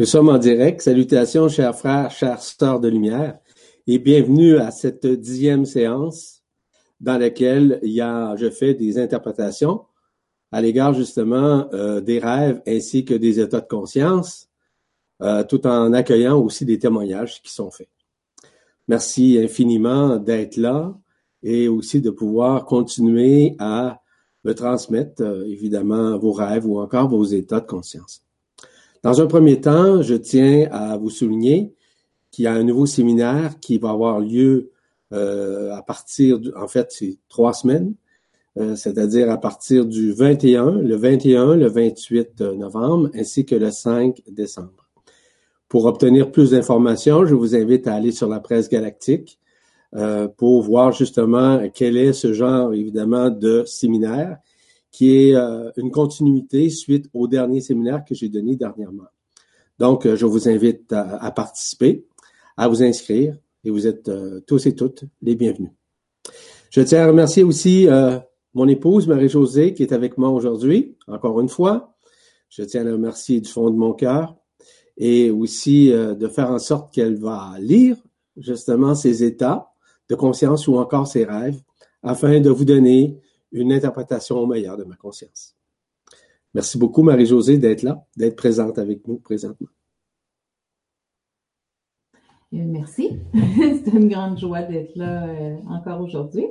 Nous sommes en direct. Salutations, chers frères, chères sœurs de lumière, et bienvenue à cette dixième séance dans laquelle il y a, je fais des interprétations à l'égard justement euh, des rêves ainsi que des états de conscience, euh, tout en accueillant aussi des témoignages qui sont faits. Merci infiniment d'être là et aussi de pouvoir continuer à me transmettre euh, évidemment vos rêves ou encore vos états de conscience. Dans un premier temps, je tiens à vous souligner qu'il y a un nouveau séminaire qui va avoir lieu euh, à partir, en fait, c'est trois semaines, euh, c'est-à-dire à partir du 21, le 21, le 28 novembre, ainsi que le 5 décembre. Pour obtenir plus d'informations, je vous invite à aller sur la presse galactique euh, pour voir justement quel est ce genre, évidemment, de séminaire qui est euh, une continuité suite au dernier séminaire que j'ai donné dernièrement. Donc, euh, je vous invite à, participer, à vous inscrire, et vous êtes euh, tous et toutes les bienvenus. Je tiens à remercier aussi mon épouse Marie-Josée qui est avec moi aujourd'hui, encore une fois. Je tiens à la remercier du fond de mon cœur et aussi de faire en sorte qu'elle va lire justement ses états de conscience ou encore ses rêves afin de vous donner une interprétation au meilleur de ma conscience. Merci beaucoup, Marie-Josée, d'être là, d'être présente avec nous présentement. Euh, merci. C'est une grande joie d'être là euh, encore aujourd'hui.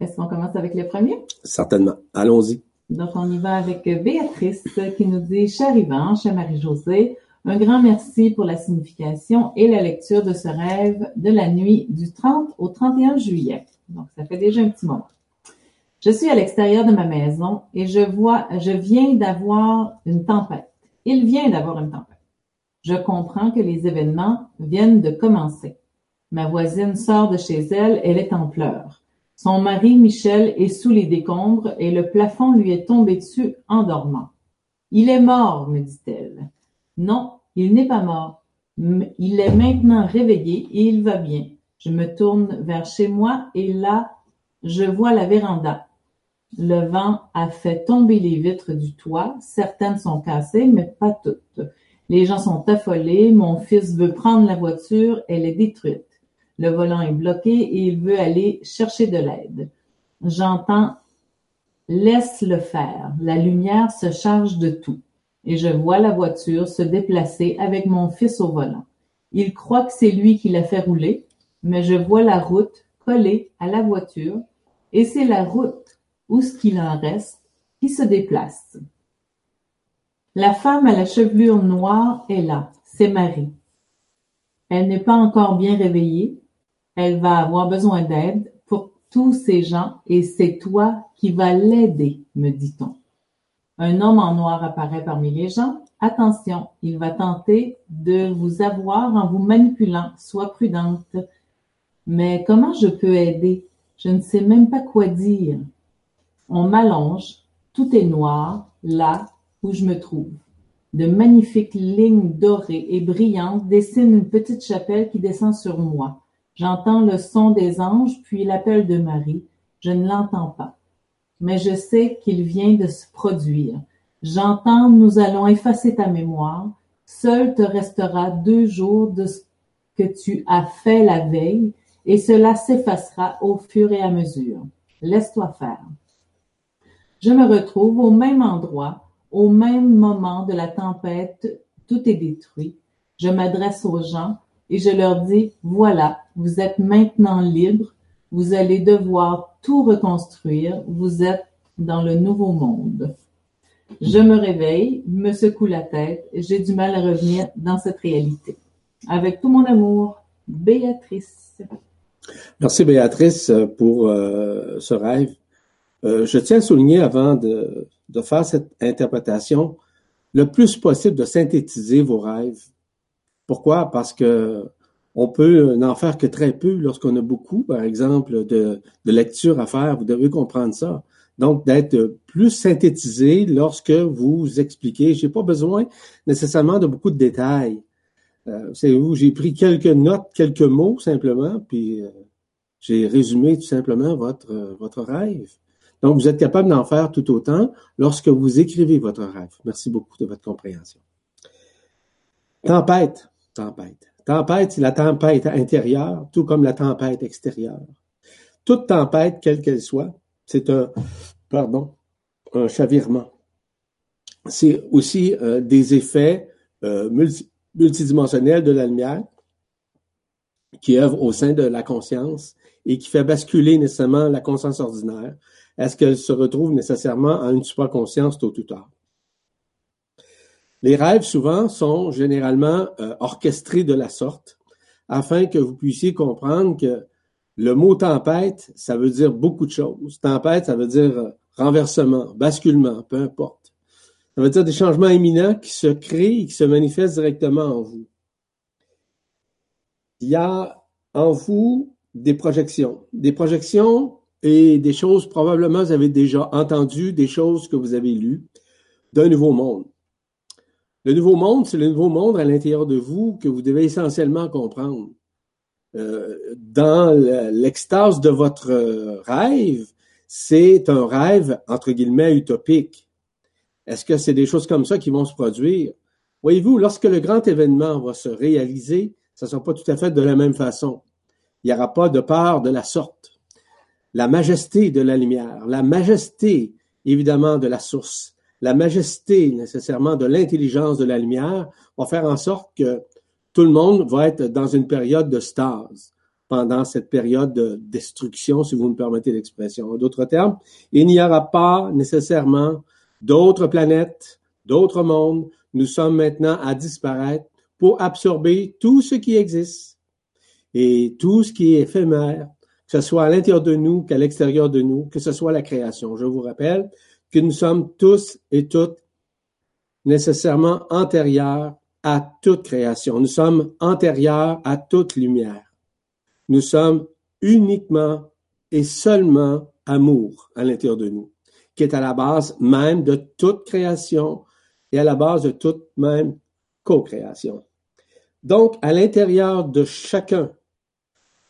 Est-ce qu'on commence avec le premier? Certainement. Allons-y. Donc, on y va avec Béatrice qui nous dit, cher Yvan, chère Marie-Josée, un grand merci pour la signification et la lecture de ce rêve de la nuit du 30 au 31 juillet. Donc, ça fait déjà un petit moment. Je suis à l'extérieur de ma maison et je vois, je viens d'avoir une tempête. Il vient d'avoir une tempête. Je comprends que les événements viennent de commencer. Ma voisine sort de chez elle, elle est en pleurs. Son mari Michel est sous les décombres et le plafond lui est tombé dessus en dormant. Il est mort, me dit-elle. Non, il n'est pas mort. Il est maintenant réveillé et il va bien. Je me tourne vers chez moi et là, je vois la véranda. Le vent a fait tomber les vitres du toit, certaines sont cassées, mais pas toutes. Les gens sont affolés, mon fils veut prendre la voiture, elle est détruite. Le volant est bloqué et il veut aller chercher de l'aide. J'entends Laisse-le faire, la lumière se charge de tout. Et je vois la voiture se déplacer avec mon fils au volant. Il croit que c'est lui qui l'a fait rouler, mais je vois la route collée à la voiture, et c'est la route ou ce qu'il en reste, qui se déplace. La femme à la chevelure noire est là, c'est Marie. Elle n'est pas encore bien réveillée, elle va avoir besoin d'aide pour tous ces gens et c'est toi qui vas l'aider, me dit-on. Un homme en noir apparaît parmi les gens. Attention, il va tenter de vous avoir en vous manipulant. Sois prudente. Mais comment je peux aider? Je ne sais même pas quoi dire. On m'allonge, tout est noir, là où je me trouve. De magnifiques lignes dorées et brillantes dessinent une petite chapelle qui descend sur moi. J'entends le son des anges, puis l'appel de Marie. Je ne l'entends pas. Mais je sais qu'il vient de se produire. J'entends nous allons effacer ta mémoire. Seul te restera deux jours de ce que tu as fait la veille, et cela s'effacera au fur et à mesure. Laisse-toi faire. Je me retrouve au même endroit, au même moment de la tempête, tout est détruit. Je m'adresse aux gens et je leur dis, voilà, vous êtes maintenant libres, vous allez devoir tout reconstruire, vous êtes dans le nouveau monde. Je me réveille, me secoue la tête, j'ai du mal à revenir dans cette réalité. Avec tout mon amour, Béatrice. Merci Béatrice pour euh, ce rêve euh, je tiens à souligner avant de, faire cette interprétation, le plus possible de synthétiser vos rêves. Pourquoi? Parce que on peut n'en faire que très peu lorsqu'on a beaucoup, par exemple, de, de lecture à faire. Vous devez comprendre ça. Donc, d'être plus synthétisé lorsque vous expliquez. J'ai pas besoin nécessairement de beaucoup de détails. Euh, c'est où j'ai pris quelques notes, quelques mots simplement, puis euh, j'ai résumé tout simplement votre, votre rêve. Donc, vous êtes capable d'en faire tout autant lorsque vous écrivez votre rêve. Merci beaucoup de votre compréhension. Tempête, tempête. Tempête, c'est la tempête intérieure, tout comme la tempête extérieure. Toute tempête, quelle qu'elle soit, c'est un, pardon, un chavirement. C'est aussi euh, des effets euh, multidimensionnels de la lumière qui œuvre au sein de la conscience et qui fait basculer nécessairement la conscience ordinaire. Est-ce qu'elle se retrouve nécessairement en une supraconscience tôt ou tard? Les rêves, souvent, sont généralement euh, orchestrés de la sorte afin que vous puissiez comprendre que le mot tempête, ça veut dire beaucoup de choses. Tempête, ça veut dire euh, renversement, basculement, peu importe. Ça veut dire des changements éminents qui se créent et qui se manifestent directement en vous. Il y a en vous des projections. Des projections et des choses probablement vous avez déjà entendues, des choses que vous avez lues d'un nouveau monde. Le nouveau monde, c'est le nouveau monde à l'intérieur de vous que vous devez essentiellement comprendre. Euh, dans l'extase de votre rêve, c'est un rêve, entre guillemets, utopique. Est-ce que c'est des choses comme ça qui vont se produire? Voyez-vous, lorsque le grand événement va se réaliser, ça ne sera pas tout à fait de la même façon. Il n'y aura pas de peur de la sorte. La majesté de la lumière, la majesté, évidemment, de la source, la majesté nécessairement de l'intelligence de la lumière va faire en sorte que tout le monde va être dans une période de stase pendant cette période de destruction, si vous me permettez l'expression. En d'autres termes, il n'y aura pas nécessairement d'autres planètes, d'autres mondes. Nous sommes maintenant à disparaître pour absorber tout ce qui existe et tout ce qui est éphémère, que ce soit à l'intérieur de nous qu'à l'extérieur de nous, que ce soit la création. Je vous rappelle que nous sommes tous et toutes nécessairement antérieurs à toute création. Nous sommes antérieurs à toute lumière. Nous sommes uniquement et seulement amour à l'intérieur de nous, qui est à la base même de toute création et à la base de toute même co-création. Donc, à l'intérieur de chacun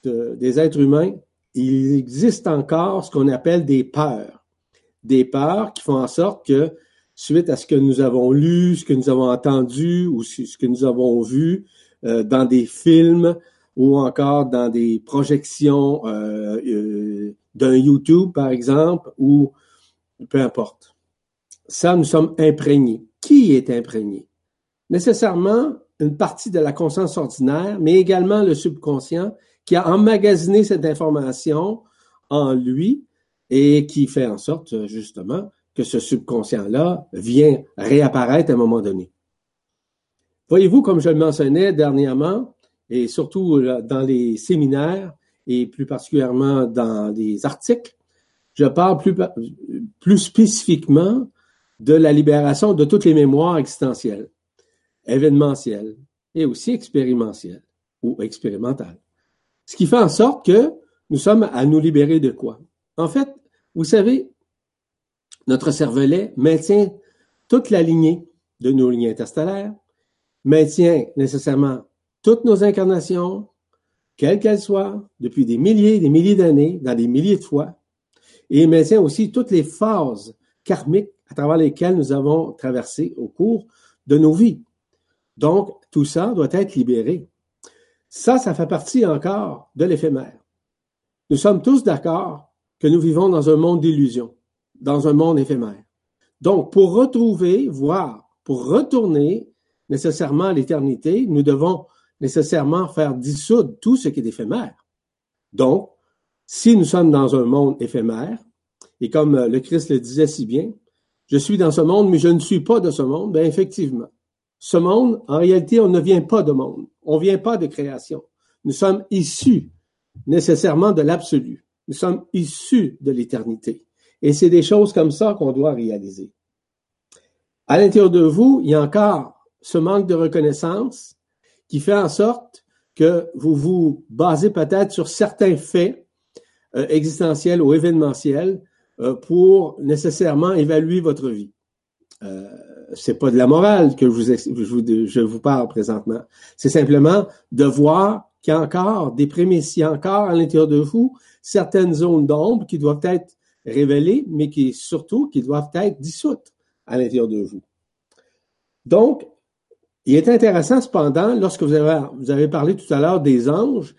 des êtres humains, il existe encore ce qu'on appelle des peurs. Des peurs qui font en sorte que suite à ce que nous avons lu, ce que nous avons entendu ou ce que nous avons vu euh, dans des films ou encore dans des projections euh, euh, d'un YouTube, par exemple, ou peu importe. Ça, nous sommes imprégnés. Qui est imprégné? Nécessairement une partie de la conscience ordinaire, mais également le subconscient qui a emmagasiné cette information en lui et qui fait en sorte, justement, que ce subconscient-là vient réapparaître à un moment donné. Voyez-vous, comme je le mentionnais dernièrement, et surtout dans les séminaires, et plus particulièrement dans les articles, je parle plus, plus spécifiquement de la libération de toutes les mémoires existentielles, événementielles et aussi expérientielles ou expérimentales. Ce qui fait en sorte que nous sommes à nous libérer de quoi? En fait, vous savez, notre cervelet maintient toute la lignée de nos lignées interstellaires, maintient nécessairement toutes nos incarnations, quelles qu'elles soient, depuis des milliers et des milliers d'années, dans des milliers de fois, et maintient aussi toutes les phases karmiques à travers lesquelles nous avons traversé au cours de nos vies. Donc, tout ça doit être libéré. Ça, ça fait partie encore de l'éphémère. Nous sommes tous d'accord que nous vivons dans un monde d'illusions dans un monde éphémère. Donc, pour retrouver, voire pour retourner nécessairement à l'éternité, nous devons nécessairement faire dissoudre tout ce qui est éphémère. Donc, si nous sommes dans un monde éphémère, et comme euh, le Christ le disait si bien, je suis dans ce monde, mais je ne suis pas de ce monde, bien effectivement. Ce monde, en réalité, on ne vient pas de monde. On ne vient pas de création. Nous sommes issus nécessairement de l'absolu. Nous sommes issus de l'éternité. Et c'est des choses comme ça qu'on doit réaliser. À l'intérieur de vous, il y a encore ce manque de reconnaissance qui fait en sorte que vous vous basez peut-être sur certains faits euh, existentiels ou événementiels euh, pour nécessairement évaluer votre vie. Euh, c'est pas de la morale que je vous, parle présentement. C'est simplement de voir qu'il y a encore des prémices, encore à l'intérieur de vous certaines zones d'ombre qui doivent être révélées, mais qui surtout qui doivent être dissoutes à l'intérieur de vous. Donc, Il est intéressant cependant, lorsque vous avez, vous avez parlé tout à l'heure des anges,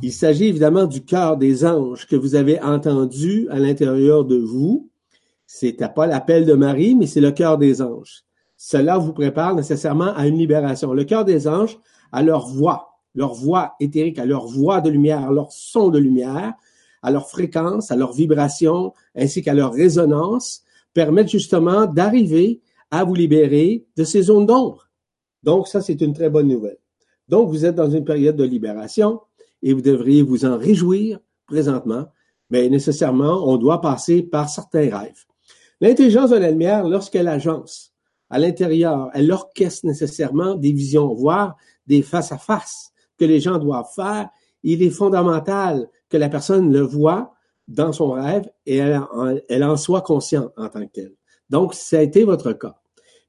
il s'agit évidemment du cœur des anges que vous avez entendu à l'intérieur de vous. C'était pas l'appel de Marie, mais c'est le cœur des anges. Cela vous prépare nécessairement à une libération. Le cœur des anges, à leur voix, leur voix éthérique, à leur voix de lumière, à leur son de lumière, à leur fréquence, à leur vibration, ainsi qu'à leur résonance, permettent justement d'arriver à vous libérer de ces zones d'ombre. Donc, ça, c'est une très bonne nouvelle. Donc, vous êtes dans une période de libération et vous devriez vous en réjouir présentement, mais nécessairement, on doit passer par certains rêves. L'intelligence de la lumière, lorsqu'elle agence à l'intérieur, elle orchestre nécessairement des visions, voire des face-à-face que les gens doivent faire. Il est fondamental que la personne le voit dans son rêve et elle, elle en soit consciente en tant que. Donc, ça a été votre cas.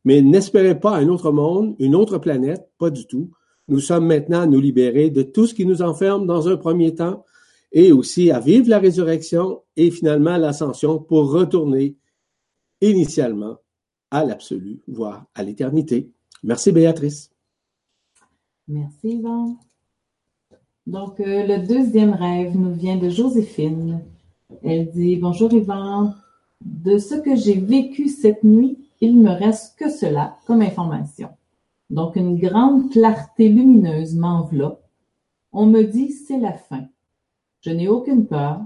Mais n'espérez pas un autre monde, une autre planète, pas du tout. Nous sommes maintenant à nous libérer de tout ce qui nous enferme dans un premier temps et aussi à vivre la résurrection et finalement l'ascension pour retourner initialement à l'absolu, voire à l'éternité. Merci Béatrice. Merci Yvan. Donc, euh, le deuxième rêve nous vient de Joséphine. Elle dit, Bonjour Yvan, de ce que j'ai vécu cette nuit, il me reste que cela comme information. Donc une grande clarté lumineuse m'enveloppe. On me dit c'est la fin. Je n'ai aucune peur,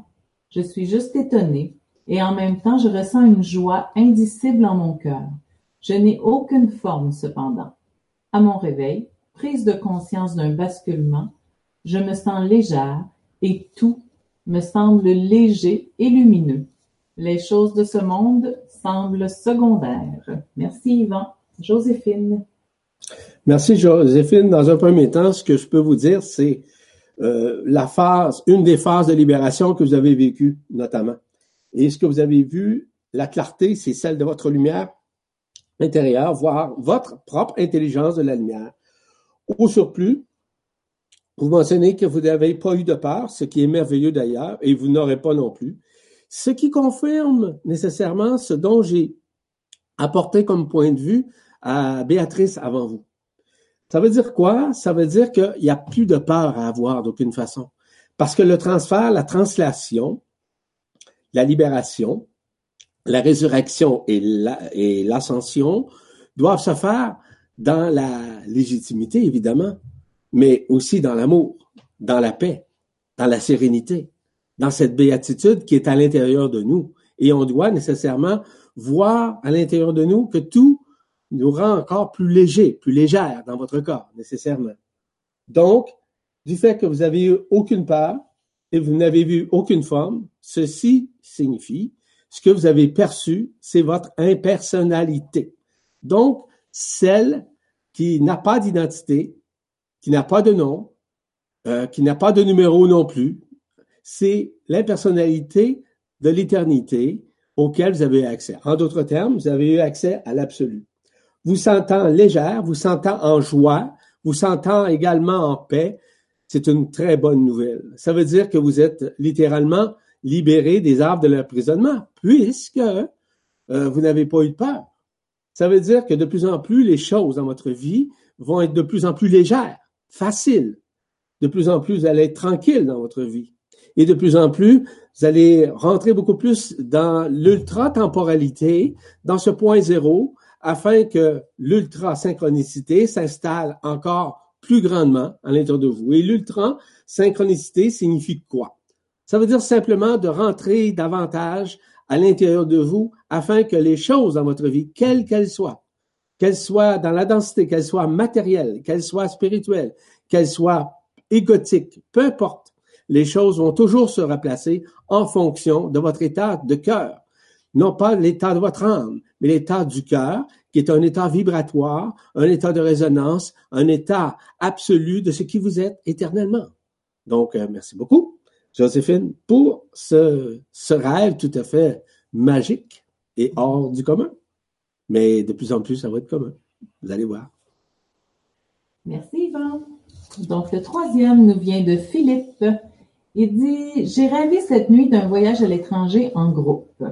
je suis juste étonnée, et en même temps je ressens une joie indicible en mon cœur. Je n'ai aucune forme cependant. À mon réveil, prise de conscience d'un basculement, je me sens légère et tout me semble léger et lumineux. Les choses de ce monde semblent secondaires. Merci Yvan. Joséphine. Merci Joséphine. Dans un premier temps, ce que je peux vous dire, c'est euh, la phase, une des phases de libération que vous avez vécues notamment. Et ce que vous avez vu, la clarté, c'est celle de votre lumière intérieure, voire votre propre intelligence de la lumière. Au surplus, vous mentionnez que vous n'avez pas eu de peur, ce qui est merveilleux d'ailleurs, et vous n'aurez pas non plus. Ce qui confirme nécessairement ce dont j'ai apporté comme point de vue à Béatrice avant vous. Ça veut dire quoi? Ça veut dire qu'il n'y a plus de peur à avoir d'aucune façon. Parce que le transfert, la translation, la libération, la résurrection et l'ascension doivent se faire dans la légitimité, évidemment, mais aussi dans l'amour, dans la paix, dans la sérénité, dans cette béatitude qui est à l'intérieur de nous. Et on doit nécessairement voir à l'intérieur de nous que tout nous rend encore plus léger, plus légère dans votre corps, nécessairement. Donc, du fait que vous avez eu aucune peur et vous n'avez vu aucune forme, ceci signifie ce que vous avez perçu, c'est votre impersonnalité. Donc, celle qui n'a pas d'identité, qui n'a pas de nom, euh, qui n'a pas de numéro non plus, c'est l'impersonnalité de l'éternité auquel vous avez accès. En d'autres termes, vous avez eu accès à l'absolu. Vous sentant légère, vous sentant en joie, vous sentant également en paix, c'est une très bonne nouvelle. Ça veut dire que vous êtes littéralement libéré des arbres de l'emprisonnement, puisque euh, vous n'avez pas eu de peur. Ça veut dire que de plus en plus, les choses dans votre vie vont être de plus en plus légères, faciles. De plus en plus, vous allez être tranquille dans votre vie. Et de plus en plus, vous allez rentrer beaucoup plus dans l'ultra-temporalité, dans ce point zéro, afin que l'ultra-synchronicité s'installe encore plus grandement à l'intérieur de vous. Et l'ultra-synchronicité signifie quoi? Ça veut dire simplement de rentrer davantage à l'intérieur de vous afin que les choses dans votre vie, quelles qu'elles soient, qu'elles soient dans la densité, qu'elles soient matérielles, qu'elles soient spirituelles, qu'elles soient égotiques, peu importe, les choses vont toujours se replacer en fonction de votre état de cœur. Non pas l'état de votre âme, mais l'état du cœur, qui est un état vibratoire, un état de résonance, un état absolu de ce qui vous êtes éternellement. Donc, euh, merci beaucoup, Joséphine, pour ce, rêve tout à fait magique et hors du commun. Mais de plus en plus, ça va être commun. Vous allez voir. Merci, Yvan. Donc, le troisième nous vient de Philippe. Il dit, j'ai rêvé cette nuit d'un voyage à l'étranger en groupe.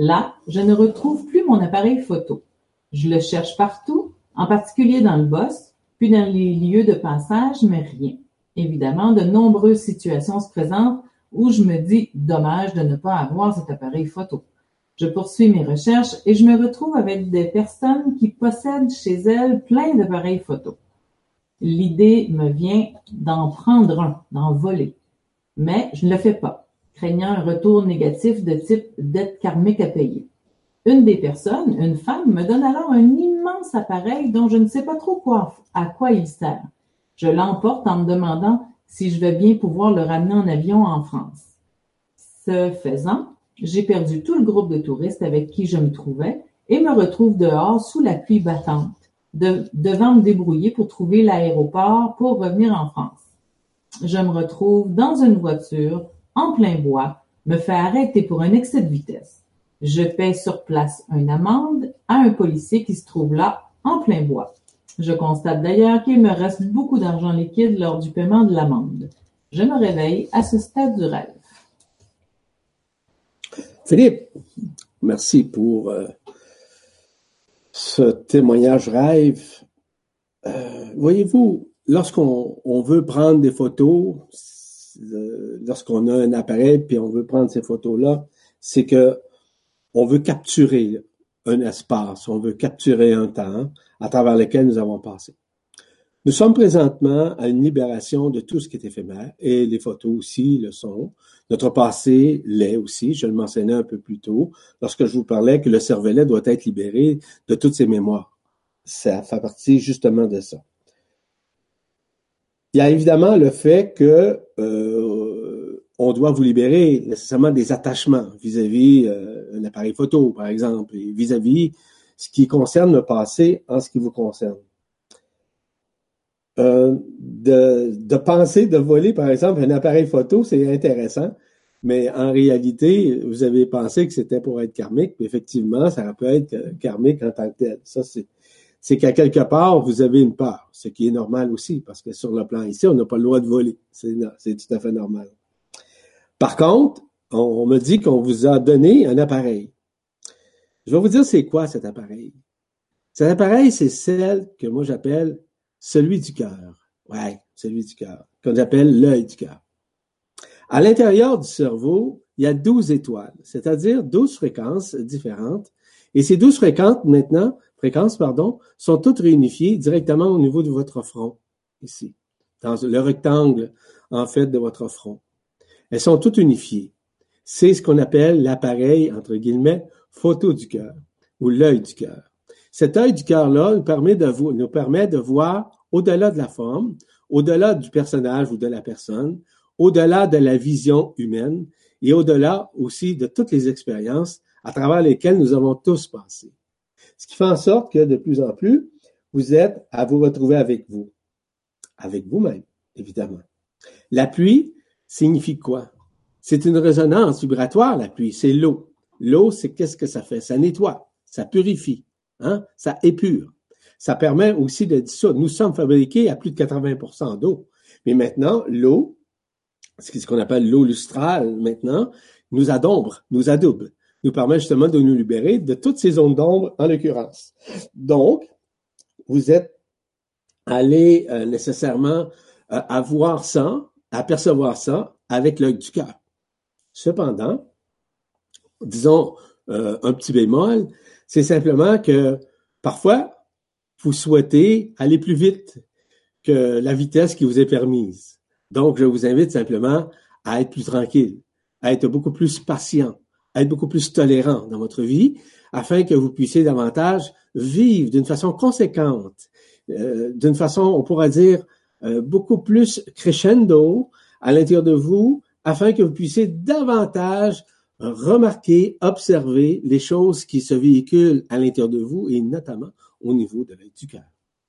Là, je ne retrouve plus mon appareil photo. Je le cherche partout, en particulier dans le boss, puis dans les lieux de passage, mais rien. Évidemment, de nombreuses situations se présentent où je me dis dommage de ne pas avoir cet appareil photo. Je poursuis mes recherches et je me retrouve avec des personnes qui possèdent chez elles plein d'appareils photo. L'idée me vient d'en prendre un, d'en voler. Mais je ne le fais pas, craignant un retour négatif de type dette karmique à payer. Une des personnes, une femme, me donne alors un immense appareil dont je ne sais pas trop quoi, à quoi il sert. Je l'emporte en me demandant si je vais bien pouvoir le ramener en avion en France. Ce faisant, j'ai perdu tout le groupe de touristes avec qui je me trouvais et me retrouve dehors sous la pluie battante, devant me débrouiller pour trouver l'aéroport pour revenir en France. Je me retrouve dans une voiture, en plein bois, me fait arrêter pour un excès de vitesse. Je paie sur place une amende à un policier qui se trouve là, en plein bois. Je constate d'ailleurs qu'il me reste beaucoup d'argent liquide lors du paiement de l'amende. Je me réveille à ce stade du rêve. Philippe, merci pour euh, ce témoignage rêve. Euh, voyez-vous, lorsqu'on veut prendre des photos, lorsqu'on a un appareil puis on veut prendre ces photos-là, c'est que on veut capturer un espace, on veut capturer un temps à travers lequel nous avons passé. Nous sommes présentement à une libération de tout ce qui est éphémère et les photos aussi le sont. Notre passé l'est aussi, je le mentionnais un peu plus tôt, lorsque je vous parlais que le cervelet doit être libéré de toutes ses mémoires. Ça fait partie justement de ça. Il y a évidemment le fait que euh, on doit vous libérer nécessairement des attachements vis-à-vis euh, un appareil photo, par exemple, et vis-à-vis ce qui concerne le passé en ce qui vous concerne. Euh, de, de penser de voler, par exemple, un appareil photo, c'est intéressant, mais en réalité, vous avez pensé que c'était pour être karmique, puis effectivement, ça peut être karmique en tant que tel. Ça, c'est, c'est qu'à quelque part, vous avez une peur, ce qui est normal aussi, parce que sur le plan ici, on n'a pas le droit de voler. C'est, c'est tout à fait normal. Par contre, on, me dit qu'on vous a donné un appareil. Je vais vous dire c'est quoi cet appareil. Cet appareil, c'est celle que moi j'appelle celui du cœur. Ouais, celui du cœur, qu'on appelle l'œil du cœur. À l'intérieur du cerveau, il y a 12 étoiles, c'est-à-dire 12 fréquences différentes. Et ces 12 fréquences, maintenant, fréquences, pardon, sont toutes réunifiées directement au niveau de votre front, ici, dans le rectangle, en fait, de votre front. Elles sont toutes unifiées. C'est ce qu'on appelle l'appareil, entre guillemets, photo du cœur ou l'œil du cœur. Cet œil du cœur-là nous permet de, nous permet de voir au-delà de la forme, au-delà du personnage ou de la personne, au-delà de la vision humaine et au-delà aussi de toutes les expériences à travers lesquelles nous avons tous passé. Ce qui fait en sorte que de plus en plus, vous êtes à vous retrouver avec vous, avec vous-même, évidemment. La pluie, signifie quoi? C'est une résonance vibratoire, la pluie, c'est l'eau. L'eau, c'est qu'est-ce que ça fait? Ça nettoie, ça purifie, hein? ça épure. Ça permet aussi de ça. Nous sommes fabriqués à plus de 80% d'eau. Mais maintenant, l'eau, ce qu'on appelle l'eau lustrale maintenant, nous adombre, nous adoube, nous permet justement de nous libérer de toutes ces zones d'ombre en l'occurrence. Donc, vous êtes allé euh, nécessairement euh, avoir ça apercevoir ça avec l'œil du cœur. Cependant, disons euh, un petit bémol, c'est simplement que parfois, vous souhaitez aller plus vite que la vitesse qui vous est permise. Donc, je vous invite simplement à être plus tranquille, à être beaucoup plus patient, être beaucoup plus tolérant dans votre vie, afin que vous puissiez davantage vivre d'une façon conséquente, euh, d'une façon, on pourra dire, euh, beaucoup plus crescendo à l'intérieur de vous afin que vous puissiez davantage remarquer, observer les choses qui se véhiculent à l'intérieur de vous et notamment au niveau de l'œil du cœur.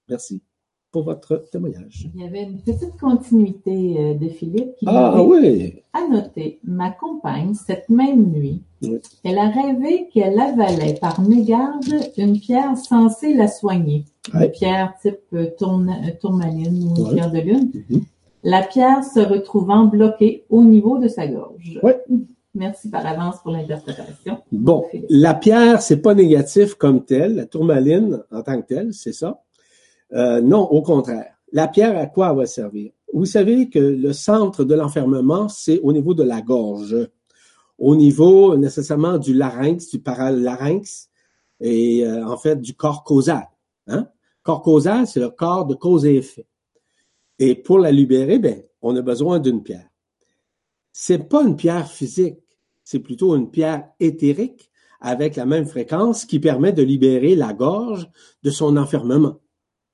Merci pour votre témoignage. Il y avait une petite continuité euh, de Philippe qui ah, oui. noter Ma compagne, cette même nuit, elle a rêvé qu'elle avalait par mégarde une pierre censée la soigner. Une pierre type euh, tourne, euh, tourmaline ou une pierre de lune. Mm-hmm. La pierre se retrouvant bloquée au niveau de sa gorge. Oui. Merci par avance pour l'interprétation. Bon, la pierre, c'est pas négatif comme telle, la tourmaline en tant que telle, c'est ça? Euh, non, au contraire. La pierre, à quoi elle va servir? Vous savez que le centre de l'enfermement, c'est au niveau de la gorge, au niveau nécessairement du larynx, du paralarynx et euh, en fait du corps causal. Hein? Corps causal, c'est le corps de cause et effet. Et pour la libérer, ben, on a besoin d'une pierre. C'est pas une pierre physique, c'est plutôt une pierre éthérique avec la même fréquence qui permet de libérer la gorge de son enfermement.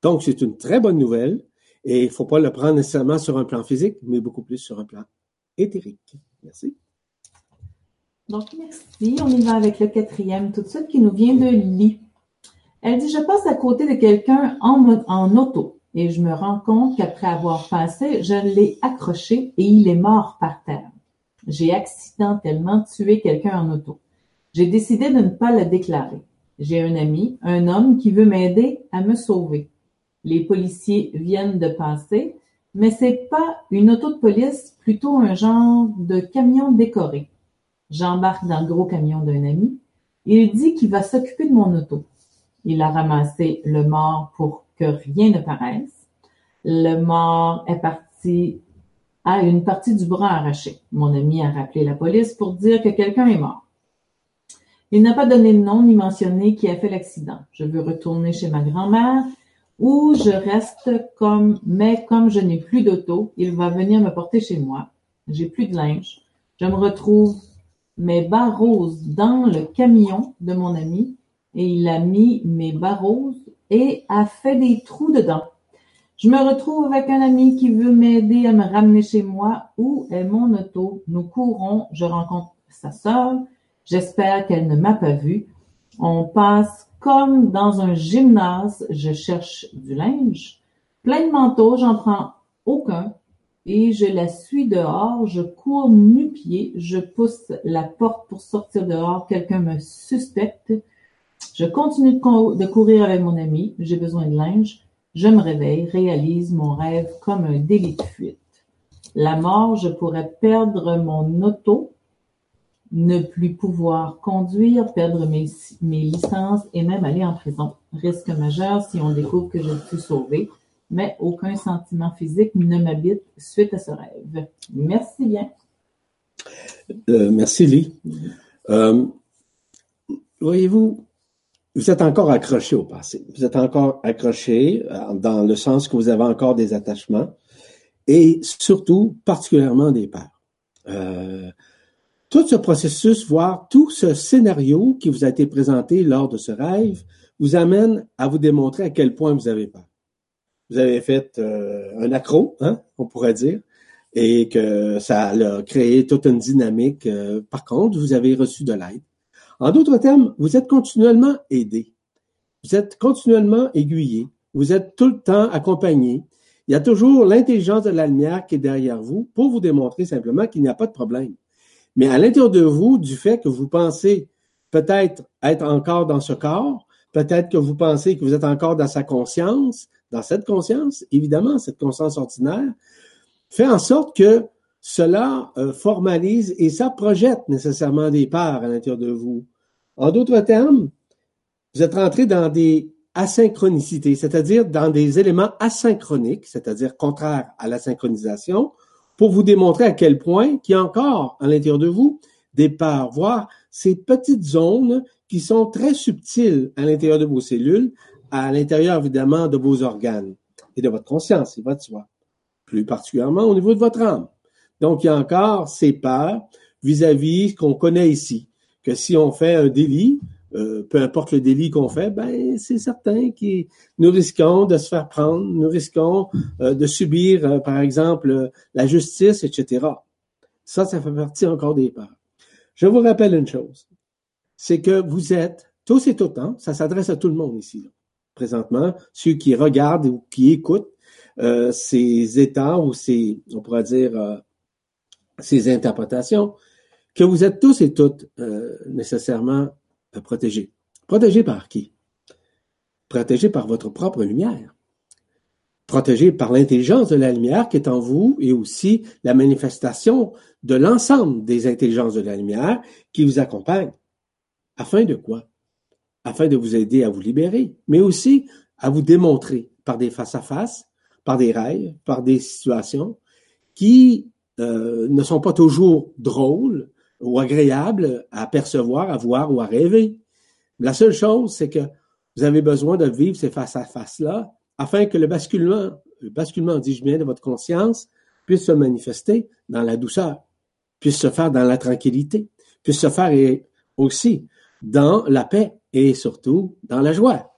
Donc, c'est une très bonne nouvelle et il ne faut pas le prendre nécessairement sur un plan physique, mais beaucoup plus sur un plan éthérique. Merci. Donc, merci. On y va avec le quatrième tout de suite qui nous vient de Lee. Elle dit, je passe à côté de quelqu'un en, en auto et je me rends compte qu'après avoir passé, je l'ai accroché et il est mort par terre. J'ai accidentellement tué quelqu'un en auto. J'ai décidé de ne pas le déclarer. J'ai un ami, un homme qui veut m'aider à me sauver. Les policiers viennent de passer, mais c'est pas une auto de police, plutôt un genre de camion décoré. J'embarque dans le gros camion d'un ami. Il dit qu'il va s'occuper de mon auto. Il a ramassé le mort pour que rien ne paraisse. Le mort est parti à une partie du bras arraché. Mon ami a rappelé la police pour dire que quelqu'un est mort. Il n'a pas donné de nom ni mentionné qui a fait l'accident. Je veux retourner chez ma grand-mère où je reste comme, mais comme je n'ai plus d'auto, il va venir me porter chez moi. J'ai plus de linge. Je me retrouve mes bas roses dans le camion de mon ami et il a mis mes bas roses et a fait des trous dedans. Je me retrouve avec un ami qui veut m'aider à me ramener chez moi. Où est mon auto? Nous courons. Je rencontre sa sœur. J'espère qu'elle ne m'a pas vu. On passe comme dans un gymnase. Je cherche du linge. Plein de manteaux. J'en prends aucun. Et je la suis dehors. Je cours nu-pied. Je pousse la porte pour sortir dehors. Quelqu'un me suspecte. Je continue de courir avec mon ami. J'ai besoin de linge. Je me réveille, réalise mon rêve comme un délit de fuite. La mort, je pourrais perdre mon auto, ne plus pouvoir conduire, perdre mes, mes licences et même aller en prison. Risque majeur si on découvre que je suis sauvé, mais aucun sentiment physique ne m'habite suite à ce rêve. Merci bien. Euh, merci, Lee. Euh, voyez-vous, vous êtes encore accroché au passé. Vous êtes encore accroché euh, dans le sens que vous avez encore des attachements et surtout, particulièrement des peurs. Euh, tout ce processus, voire tout ce scénario qui vous a été présenté lors de ce rêve, vous amène à vous démontrer à quel point vous avez peur. Vous avez fait euh, un accro, hein, on pourrait dire, et que ça a créé toute une dynamique. par contre, vous avez reçu de l'aide. En d'autres termes, vous êtes continuellement aidé. Vous êtes continuellement aiguillé. Vous êtes tout le temps accompagné. Il y a toujours l'intelligence de la lumière qui est derrière vous pour vous démontrer simplement qu'il n'y a pas de problème. Mais à l'intérieur de vous, du fait que vous pensez peut-être être encore dans ce corps, peut-être que vous pensez que vous êtes encore dans sa conscience, dans cette conscience, évidemment, cette conscience ordinaire, fait en sorte que cela euh, formalise et ça projette nécessairement des parts à l'intérieur de vous. En d'autres termes, vous êtes rentré dans des asynchronicités, c'est-à-dire dans des éléments asynchroniques, c'est-à-dire contraires à la synchronisation, pour vous démontrer à quel point qu'il y a encore à l'intérieur de vous des parts, voire ces petites zones qui sont très subtiles à l'intérieur de vos cellules, à l'intérieur évidemment de vos organes et de votre conscience et votre soi, plus particulièrement au niveau de votre âme. Donc, il y a encore ces peurs vis-à-vis qu'on connaît ici, que si on fait un délit, euh, peu importe le délit qu'on fait, ben c'est certain que nous risquons de se faire prendre, nous risquons euh, de subir, euh, par exemple, la justice, etc. Ça, ça fait partie encore des peurs. Je vous rappelle une chose, c'est que vous êtes tous et tout temps, ça s'adresse à tout le monde ici, présentement, ceux qui regardent ou qui écoutent ces états ou ces, on pourrait dire, ces interprétations, que vous êtes tous et toutes nécessairement protégés. Protégés par qui? Protégés par votre propre lumière. Protégés par l'intelligence de la lumière qui est en vous et aussi la manifestation de l'ensemble des intelligences de la lumière qui vous accompagnent. Afin de quoi? Afin de vous aider à vous libérer, mais aussi à vous démontrer par des face-à-face, par des rêves, par des situations qui euh, ne sont pas toujours drôles ou agréables à percevoir, à voir ou à rêver. La seule chose, c'est que vous avez besoin de vivre ces face-à-face-là afin que le basculement, le basculement, dis-je bien, de votre conscience puisse se manifester dans la douceur, puisse se faire dans la tranquillité, puisse se faire aussi dans la paix et surtout dans la joie.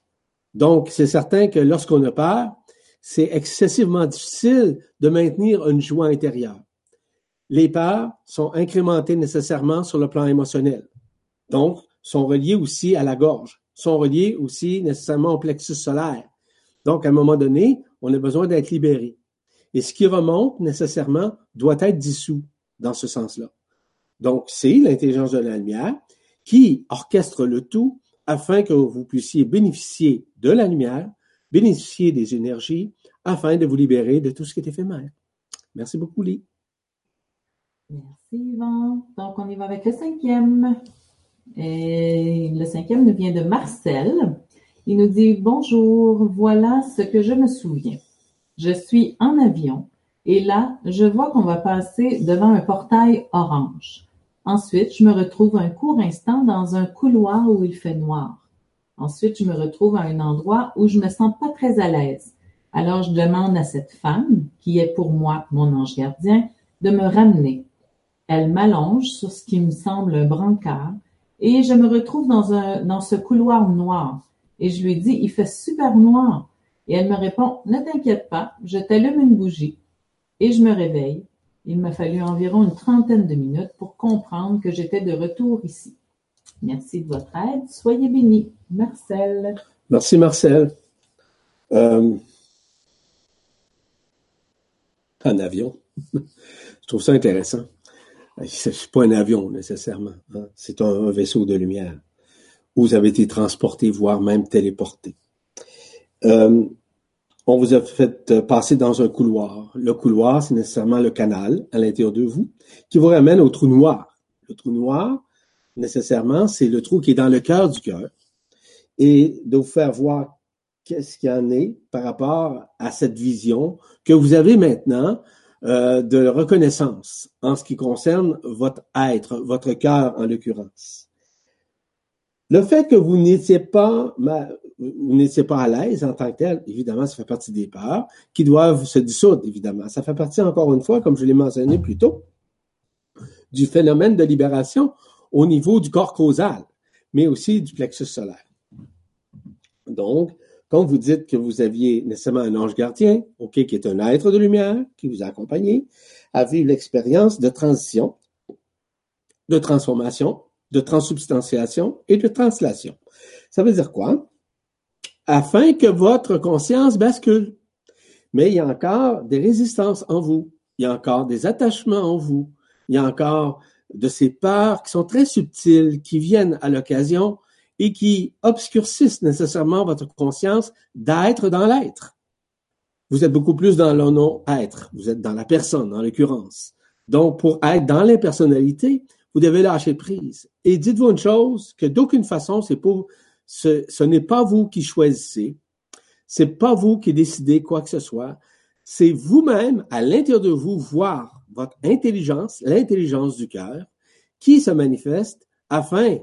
Donc, c'est certain que lorsqu'on a peur, c'est excessivement difficile de maintenir une joie intérieure. Les peurs sont incrémentées nécessairement sur le plan émotionnel. Donc, sont reliées aussi à la gorge, sont reliées aussi nécessairement au plexus solaire. Donc, à un moment donné, on a besoin d'être libéré. Et ce qui remonte nécessairement doit être dissous dans ce sens-là. Donc, c'est l'intelligence de la lumière qui orchestre le tout afin que vous puissiez bénéficier de la lumière, bénéficier des énergies, afin de vous libérer de tout ce qui est éphémère. Merci beaucoup, Lee. Merci, Yvan. Donc, on y va avec le cinquième. Et le cinquième nous vient de Marcel. Il nous dit Bonjour, voilà ce que je me souviens. Je suis en avion et là, je vois qu'on va passer devant un portail orange. Ensuite, je me retrouve un court instant dans un couloir où il fait noir. Ensuite, je me retrouve à un endroit où je me sens pas très à l'aise. Alors, je demande à cette femme, qui est pour moi mon ange gardien, de me ramener. Elle m'allonge sur ce qui me semble un brancard et je me retrouve dans un, dans ce couloir noir. Et je lui dis, il fait super noir. Et elle me répond, ne t'inquiète pas, je t'allume une bougie. Et je me réveille il m'a fallu environ une trentaine de minutes pour comprendre que j'étais de retour ici. Merci de votre aide. Soyez bénis. Marcel. Merci, Marcel. Euh, un avion. Je trouve ça intéressant. Ce n'est pas un avion nécessairement. Hein. C'est un, vaisseau de lumière. Vous avez été transporté, voire même téléporté. Euh, on vous a fait euh, passer dans un couloir. Le couloir, c'est nécessairement le canal à l'intérieur de vous qui vous ramène au trou noir. Le trou noir, nécessairement, c'est le trou qui est dans le cœur du cœur et de vous faire voir qu'est-ce qu'il y en est par rapport à cette vision que vous avez maintenant euh, de reconnaissance en ce qui concerne votre être, votre cœur en l'occurrence. Le fait que vous n'étiez pas, vous n'étiez pas à l'aise en tant que tel, évidemment, ça fait partie des peurs qui doivent se dissoudre, évidemment. Ça fait partie, encore une fois, comme je l'ai mentionné plus tôt, du phénomène de libération au niveau du corps causal, mais aussi du plexus solaire. Donc, quand vous dites que vous aviez nécessairement un ange gardien, OK, qui est un être de lumière, qui vous a accompagné, à vivre l'expérience de transition, de transformation, de transubstantiation et de translation. Ça veut dire quoi? Afin que votre conscience bascule. Mais il y a encore des résistances en vous. Il y a encore des attachements en vous. Il y a encore de ces peurs qui sont très subtiles, qui viennent à l'occasion et qui obscurcissent nécessairement votre conscience d'être dans l'être. Vous êtes beaucoup plus dans le non-être. Vous êtes dans la personne, en l'occurrence. Donc, pour être dans l'impersonnalité, vous devez lâcher prise. Et dites-vous une chose, que d'aucune façon, c'est pour, ce, ce n'est pas vous qui choisissez, c'est pas vous qui décidez quoi que ce soit, c'est vous-même, à l'intérieur de vous, voir votre intelligence, l'intelligence du cœur, qui se manifeste afin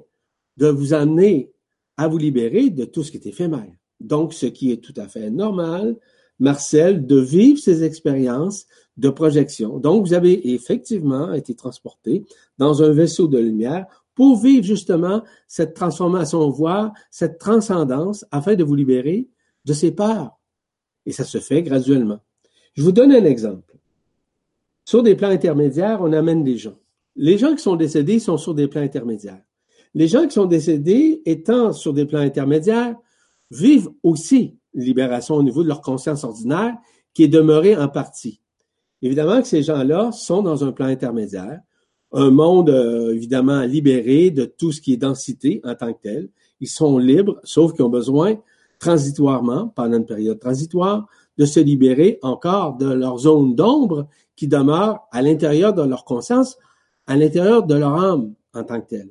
de vous amener à vous libérer de tout ce qui est éphémère. Donc, ce qui est tout à fait normal, Marcel, de vivre ces expériences de projection. Donc, vous avez effectivement été transporté dans un vaisseau de lumière pour vivre justement cette transformation voix, cette transcendance afin de vous libérer de ces peurs. Et ça se fait graduellement. Je vous donne un exemple. Sur des plans intermédiaires, on amène des gens. Les gens qui sont décédés sont sur des plans intermédiaires. Les gens qui sont décédés étant sur des plans intermédiaires vivent aussi libération au niveau de leur conscience ordinaire qui est demeurée en partie. Évidemment que ces gens-là sont dans un plan intermédiaire, un monde euh, évidemment libéré de tout ce qui est densité en tant que tel. Ils sont libres, sauf qu'ils ont besoin transitoirement, pendant une période transitoire, de se libérer encore de leur zone d'ombre qui demeure à l'intérieur de leur conscience, à l'intérieur de leur âme en tant que tel.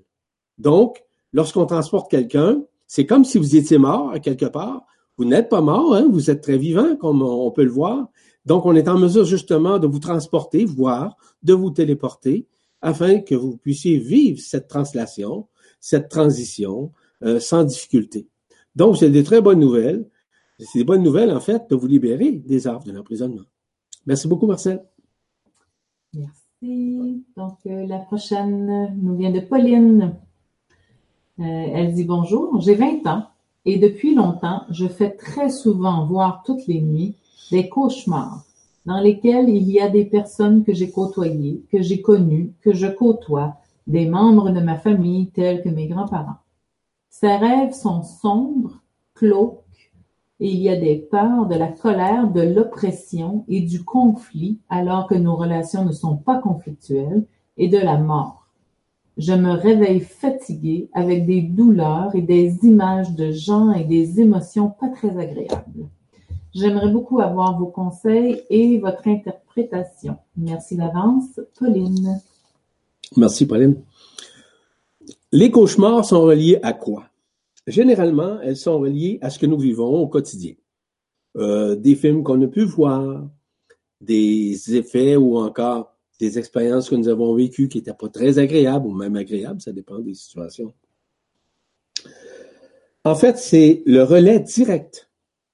Donc, lorsqu'on transporte quelqu'un, c'est comme si vous étiez mort quelque part, Vous n'êtes pas mort, hein, vous êtes très vivant, comme on peut le voir. Donc, on est en mesure justement de vous transporter, voire de vous téléporter, afin que vous puissiez vivre cette translation, cette transition euh, sans difficulté. Donc, c'est des très bonnes nouvelles. C'est des bonnes nouvelles, en fait, de vous libérer des arbres de l'emprisonnement. Merci beaucoup, Marcel. Merci. Donc, euh, la prochaine nous vient de Pauline. Euh, elle dit bonjour, j'ai 20 ans et depuis longtemps, je fais très souvent, voire toutes les nuits, des cauchemars dans lesquels il y a des personnes que j'ai côtoyées, que j'ai connues, que je côtoie, des membres de ma famille tels que mes grands-parents. Ces rêves sont sombres, glauques, et il y a des peurs, de la colère, de l'oppression et du conflit alors que nos relations ne sont pas conflictuelles, et de la mort. Je me réveille fatiguée avec des douleurs et des images de gens et des émotions pas très agréables. J'aimerais beaucoup avoir vos conseils et votre interprétation. Merci d'avance, Pauline. Merci, Pauline. Les cauchemars sont reliés à quoi? Généralement, elles sont reliées à ce que nous vivons au quotidien. Euh, des films qu'on a pu voir, des effets ou encore des expériences que nous avons vécues qui n'étaient pas très agréables ou même agréables, ça dépend des situations. En fait, c'est le relais direct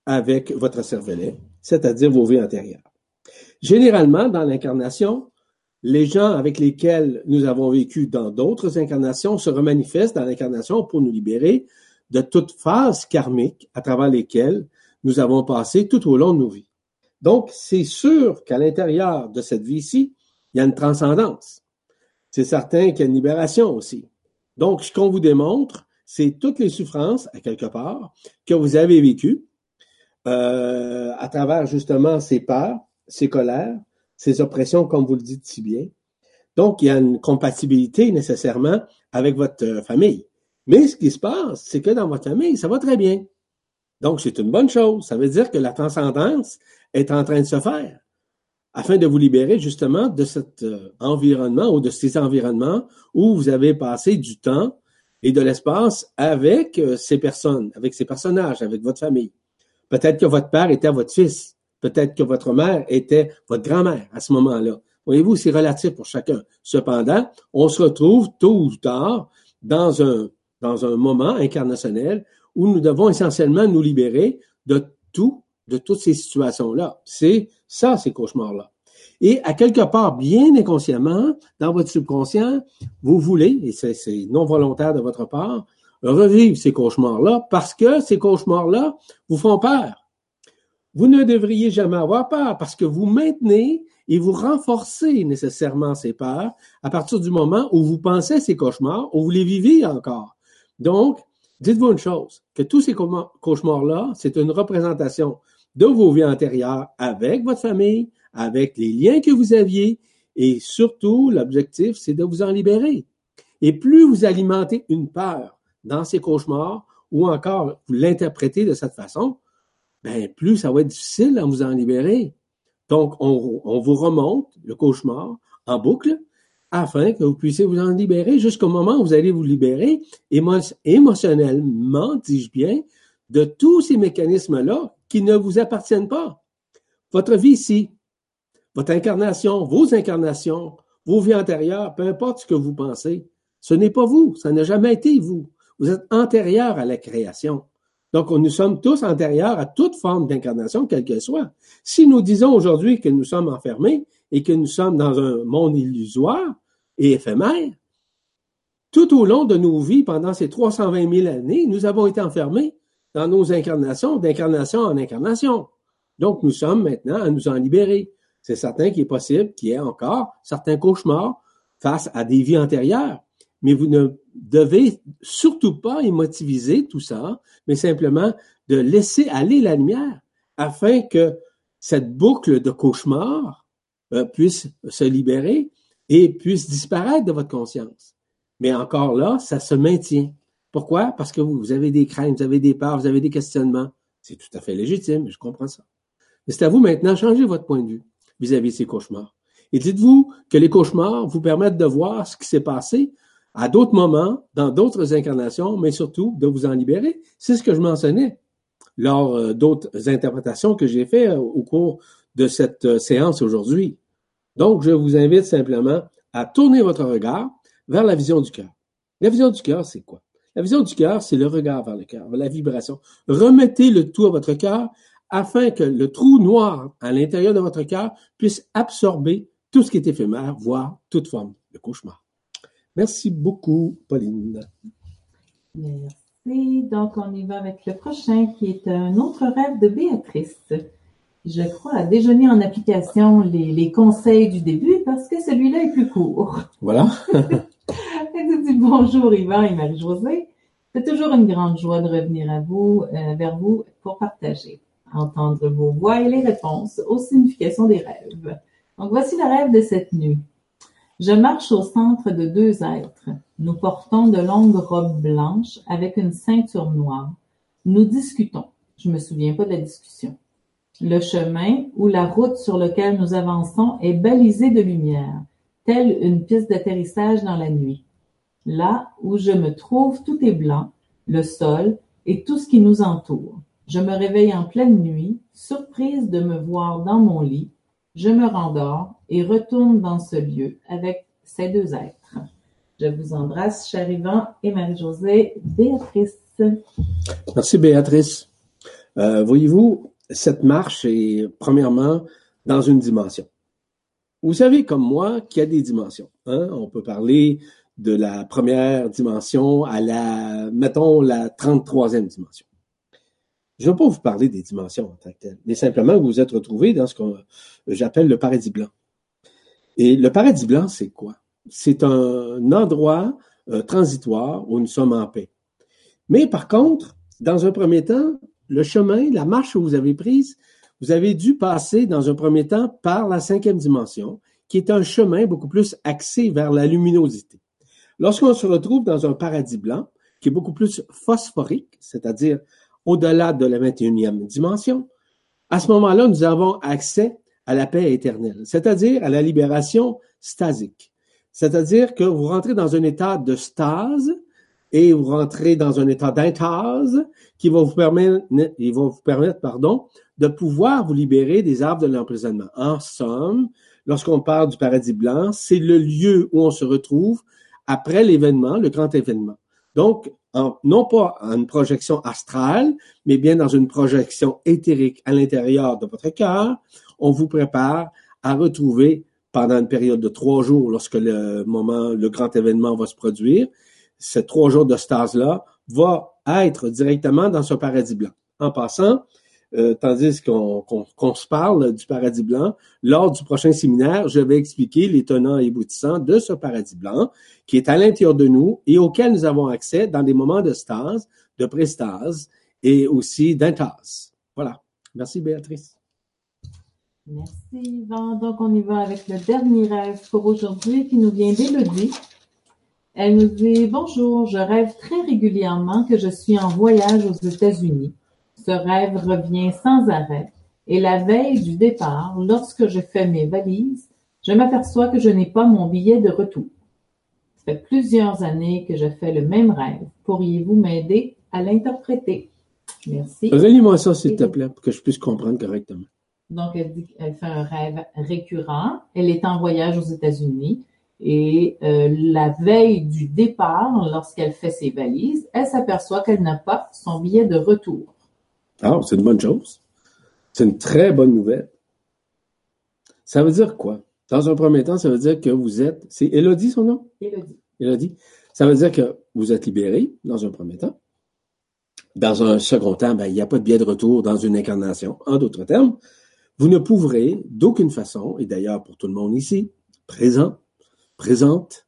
avec votre cervelet, c'est-à-dire vos vies antérieures. Généralement, dans l'incarnation, les gens avec lesquels nous avons vécu dans d'autres incarnations se remanifestent dans l'incarnation pour nous libérer de toute phase karmique à travers lesquelles nous avons passé tout au long de nos vies. Donc, c'est sûr qu'à l'intérieur de cette vie-ci, il y a une transcendance. C'est certain qu'il y a une libération aussi. Donc, ce qu'on vous démontre, c'est toutes les souffrances, à quelque part, que vous avez vécues euh, à travers justement ces peurs, ces colères, ces oppressions, comme vous le dites si bien. Donc, il y a une compatibilité nécessairement avec votre famille. Mais ce qui se passe, c'est que dans votre famille, ça va très bien. Donc, c'est une bonne chose. Ça veut dire que la transcendance est en train de se faire afin de vous libérer justement de cet euh, environnement ou de ces environnements où vous avez passé du temps et de l'espace avec euh, ces personnes, avec ces personnages, avec votre famille. Peut-être que votre père était votre fils. Peut-être que votre mère était votre grand-mère à ce moment-là. Voyez-vous, c'est relatif pour chacun. Cependant, on se retrouve tôt ou tard dans un, dans un moment incarnationnel où nous devons essentiellement nous libérer de tout, de toutes ces situations-là. C'est ça, ces cauchemars-là. Et à quelque part, bien inconsciemment, dans votre subconscient, vous voulez, et c'est non volontaire de votre part, revivre ces cauchemars-là parce que ces cauchemars-là vous font peur. Vous ne devriez jamais avoir peur parce que vous maintenez et vous renforcez nécessairement ces peurs à partir du moment où vous pensez ces cauchemars, où vous les vivez encore. Donc, dites-vous une chose, que tous ces cauchemars-là, c'est une représentation de vos vies antérieures avec votre famille, avec les liens que vous aviez, et surtout, l'objectif, c'est de vous en libérer. Et plus vous alimentez une peur dans ces cauchemars, ou encore vous l'interprétez de cette façon, ben, plus ça va être difficile à vous en libérer. Donc, on, on vous remonte le cauchemar en boucle afin que vous puissiez vous en libérer jusqu'au moment où vous allez vous libérer émotionnellement, dis-je bien, de tous ces mécanismes-là qui ne vous appartiennent pas. Votre vie ici, votre incarnation, vos incarnations, vos vies antérieures, peu importe ce que vous pensez, ce n'est pas vous, ça n'a jamais été vous. Vous êtes antérieur à la création. Donc, nous sommes tous antérieurs à toute forme d'incarnation, quelle qu'elle soit. Si nous disons aujourd'hui que nous sommes enfermés et que nous sommes dans un monde illusoire et éphémère, tout au long de nos vies, pendant ces 320 000 années, nous avons été enfermés dans nos incarnations, d'incarnation en incarnation. Donc, nous sommes maintenant à nous en libérer. C'est certain qu'il est possible qu'il y ait encore certains cauchemars face à des vies antérieures mais vous ne devez surtout pas émotiviser tout ça, mais simplement de laisser aller la lumière afin que cette boucle de cauchemar euh, puisse se libérer et puisse disparaître de votre conscience. Mais encore là, ça se maintient. Pourquoi? Parce que vous, avez des craintes, vous avez des peurs, vous avez des questionnements. C'est tout à fait légitime, je comprends ça. Mais c'est à vous maintenant de changer votre point de vue vis-à-vis -vis de ces cauchemars. Et dites-vous que les cauchemars vous permettent de voir ce qui s'est passé à d'autres moments, dans d'autres incarnations, mais surtout de vous en libérer. C'est ce que je mentionnais. lors euh, d'autres interprétations que j'ai faites au cours de cette séance aujourd'hui. Donc, je vous invite simplement à tourner votre regard vers la vision du cœur. La vision du cœur, c'est quoi? La vision du cœur, c'est le regard vers le cœur, la vibration. Remettez le tout à votre cœur afin que le trou noir à l'intérieur de votre cœur puisse absorber tout ce qui est éphémère, voire toute forme de cauchemar. Merci beaucoup, Pauline. Merci. Donc, on y va avec le prochain qui est un autre rêve de Béatrice. Je crois à déjeuner en application les, les conseils du début parce que celui-là est plus court. Voilà. Dit bonjour Yvan et Marie-Josée. C'est toujours une grande joie de revenir à vous, euh, vers vous pour partager, entendre vos voix et les réponses aux significations des rêves. Donc voici le rêve de cette nuit. Je marche au centre de deux êtres. Nous portons de longues robes blanches avec une ceinture noire. Nous discutons. Je me souviens pas de la discussion. Le chemin ou la route sur lequel nous avançons est balisé de lumière, telle une piste d'atterrissage dans la nuit. Là où je me trouve, tout est blanc, le sol et tout ce qui nous entoure. Je me réveille en pleine nuit, surprise de me voir dans mon lit. Je me rendors et retourne dans ce lieu avec ces deux êtres. Je vous embrasse, cher Yvan et Marie-Josée, Béatrice. Merci, Béatrice. Euh, voyez-vous, cette marche est premièrement dans une dimension. Vous savez, comme moi, qu'il y a des dimensions. Hein? On peut parler de la première dimension à la, mettons, la 33e dimension. Je ne vais pas vous parler des dimensions en tant que telles, mais simplement vous vous êtes retrouvé dans ce que j'appelle le paradis blanc. Et le paradis blanc, c'est quoi? C'est un endroit euh, transitoire où nous sommes en paix. Mais par contre, dans un premier temps, le chemin, la marche que vous avez prise, vous avez dû passer dans un premier temps par la cinquième dimension, qui est un chemin beaucoup plus axé vers la luminosité. Lorsqu'on se retrouve dans un paradis blanc, qui est beaucoup plus phosphorique, c'est-à-dire au-delà de la 21e dimension, à ce moment-là, nous avons accès à la paix éternelle, c'est-à-dire à la libération stasique. C'est-à-dire que vous rentrez dans un état de stase et vous rentrez dans un état d'intase qui va vous permettre, pardon, de pouvoir vous libérer des arbres de l'emprisonnement. En somme, lorsqu'on parle du paradis blanc, c'est le lieu où on se retrouve après l'événement, le grand événement. Donc, non pas en une projection astrale, mais bien dans une projection éthérique à l'intérieur de votre cœur, on vous prépare à retrouver pendant une période de trois jours, lorsque le moment, le grand événement va se produire, ces trois jours de stase-là va être directement dans ce paradis blanc. En passant, euh, tandis qu'on se parle du paradis blanc, lors du prochain séminaire, je vais expliquer les tenants et aboutissants de ce paradis blanc qui est à l'intérieur de nous et auquel nous avons accès dans des moments de stase, de prestase et aussi d'intase. Voilà. Merci Béatrice. Merci Yvan. Donc on y va avec le dernier rêve pour aujourd'hui qui nous vient d'Élodie. Elle nous dit Bonjour, je rêve très régulièrement que je suis en voyage aux États-Unis. Ce rêve revient sans arrêt, et la veille du départ, lorsque je fais mes valises, je m'aperçois que je n'ai pas mon billet de retour. Ça fait plusieurs années que je fais le même rêve. Pourriez-vous m'aider à l'interpréter? Merci. Relis-moi ça, s'il te plaît, pour que je puisse comprendre correctement. Donc, elle dit qu'elle fait un rêve récurrent. Elle est en voyage aux États-Unis. Et euh, la veille du départ, lorsqu'elle fait ses valises, elle s'aperçoit qu'elle n'a pas son billet de retour. Ah, c'est une bonne chose. C'est une très bonne nouvelle. Ça veut dire quoi? Dans un premier temps, ça veut dire que vous êtes. C'est Elodie son nom? Elodie. Elodie. Ça veut dire que vous êtes libéré dans un premier temps. Dans un second temps, ben, il n'y a pas de billet de retour dans une incarnation. En d'autres termes, vous ne pourrez d'aucune façon, et d'ailleurs pour tout le monde ici, présent, présente,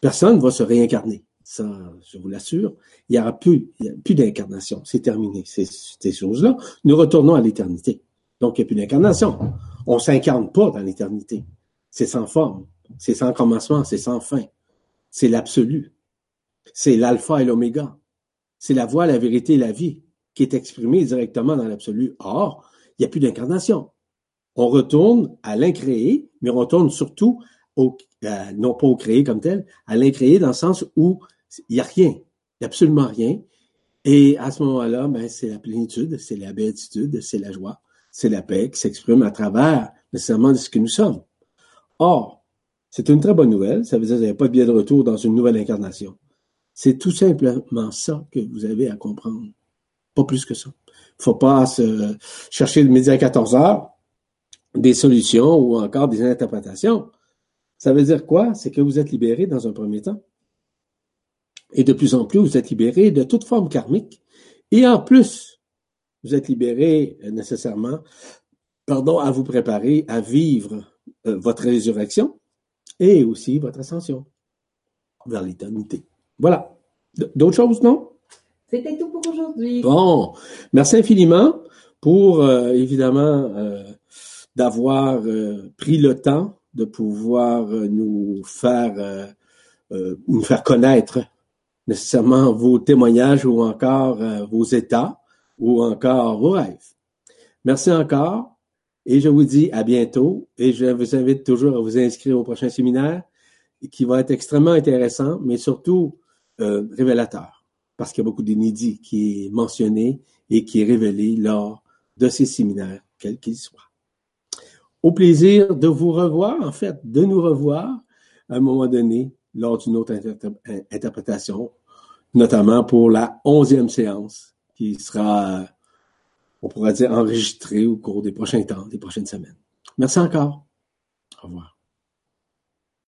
personne ne va se réincarner ça, je vous l'assure, il y aura plus, plus d'incarnation. C'est terminé, ces, ces choses-là. Nous retournons à l'éternité. Donc, il n'y a plus d'incarnation. On s'incarne pas dans l'éternité. C'est sans forme, c'est sans commencement, c'est sans fin. C'est l'absolu. C'est l'alpha et l'oméga. C'est la voie, la vérité et la vie qui est exprimée directement dans l'absolu. Or, il n'y a plus d'incarnation. On retourne à l'incréé, mais on retourne surtout euh, non pas au créé comme tel, à l'incréé dans le sens où il n'y a rien, il n'y a absolument rien. Et à ce moment-là, ben, c'est la plénitude, c'est la béatitude, c'est la joie, c'est la paix qui s'exprime à travers nécessairement de ce que nous sommes. Or, c'est une très bonne nouvelle. Ça veut dire qu'il n'y a pas de biais de retour dans une nouvelle incarnation. C'est tout simplement ça que vous avez à comprendre. Pas plus que ça. Il faut pas se chercher le midi à 14 heures des solutions ou encore des interprétations. Ça veut dire quoi? C'est que vous êtes libéré dans un premier temps. Et de plus en plus, vous êtes libéré de toute forme karmique. Et en plus, vous êtes libéré euh, nécessairement, pardon, à vous préparer à vivre euh, votre résurrection et aussi votre ascension vers l'éternité. Voilà. D'autres choses, non? C'était tout pour aujourd'hui. Bon, merci infiniment pour euh, évidemment d'avoir pris le temps de pouvoir nous faire nous faire connaître nécessairement vos témoignages ou encore euh, vos états ou encore vos rêves. Merci encore et je vous dis à bientôt et je vous invite toujours à vous inscrire au prochain séminaire qui va être extrêmement intéressant, mais surtout euh, révélateur parce qu'il y a beaucoup d'inédits qui est mentionné et qui est révélé lors de ces séminaires, quels qu'ils soient. Au plaisir de vous revoir, en fait, de nous revoir à un moment donné lors d'une autre interprétation, notamment pour la onzième séance qui sera, on pourrait dire, enregistrée au cours des prochains temps, des prochaines semaines. Merci encore. Au revoir.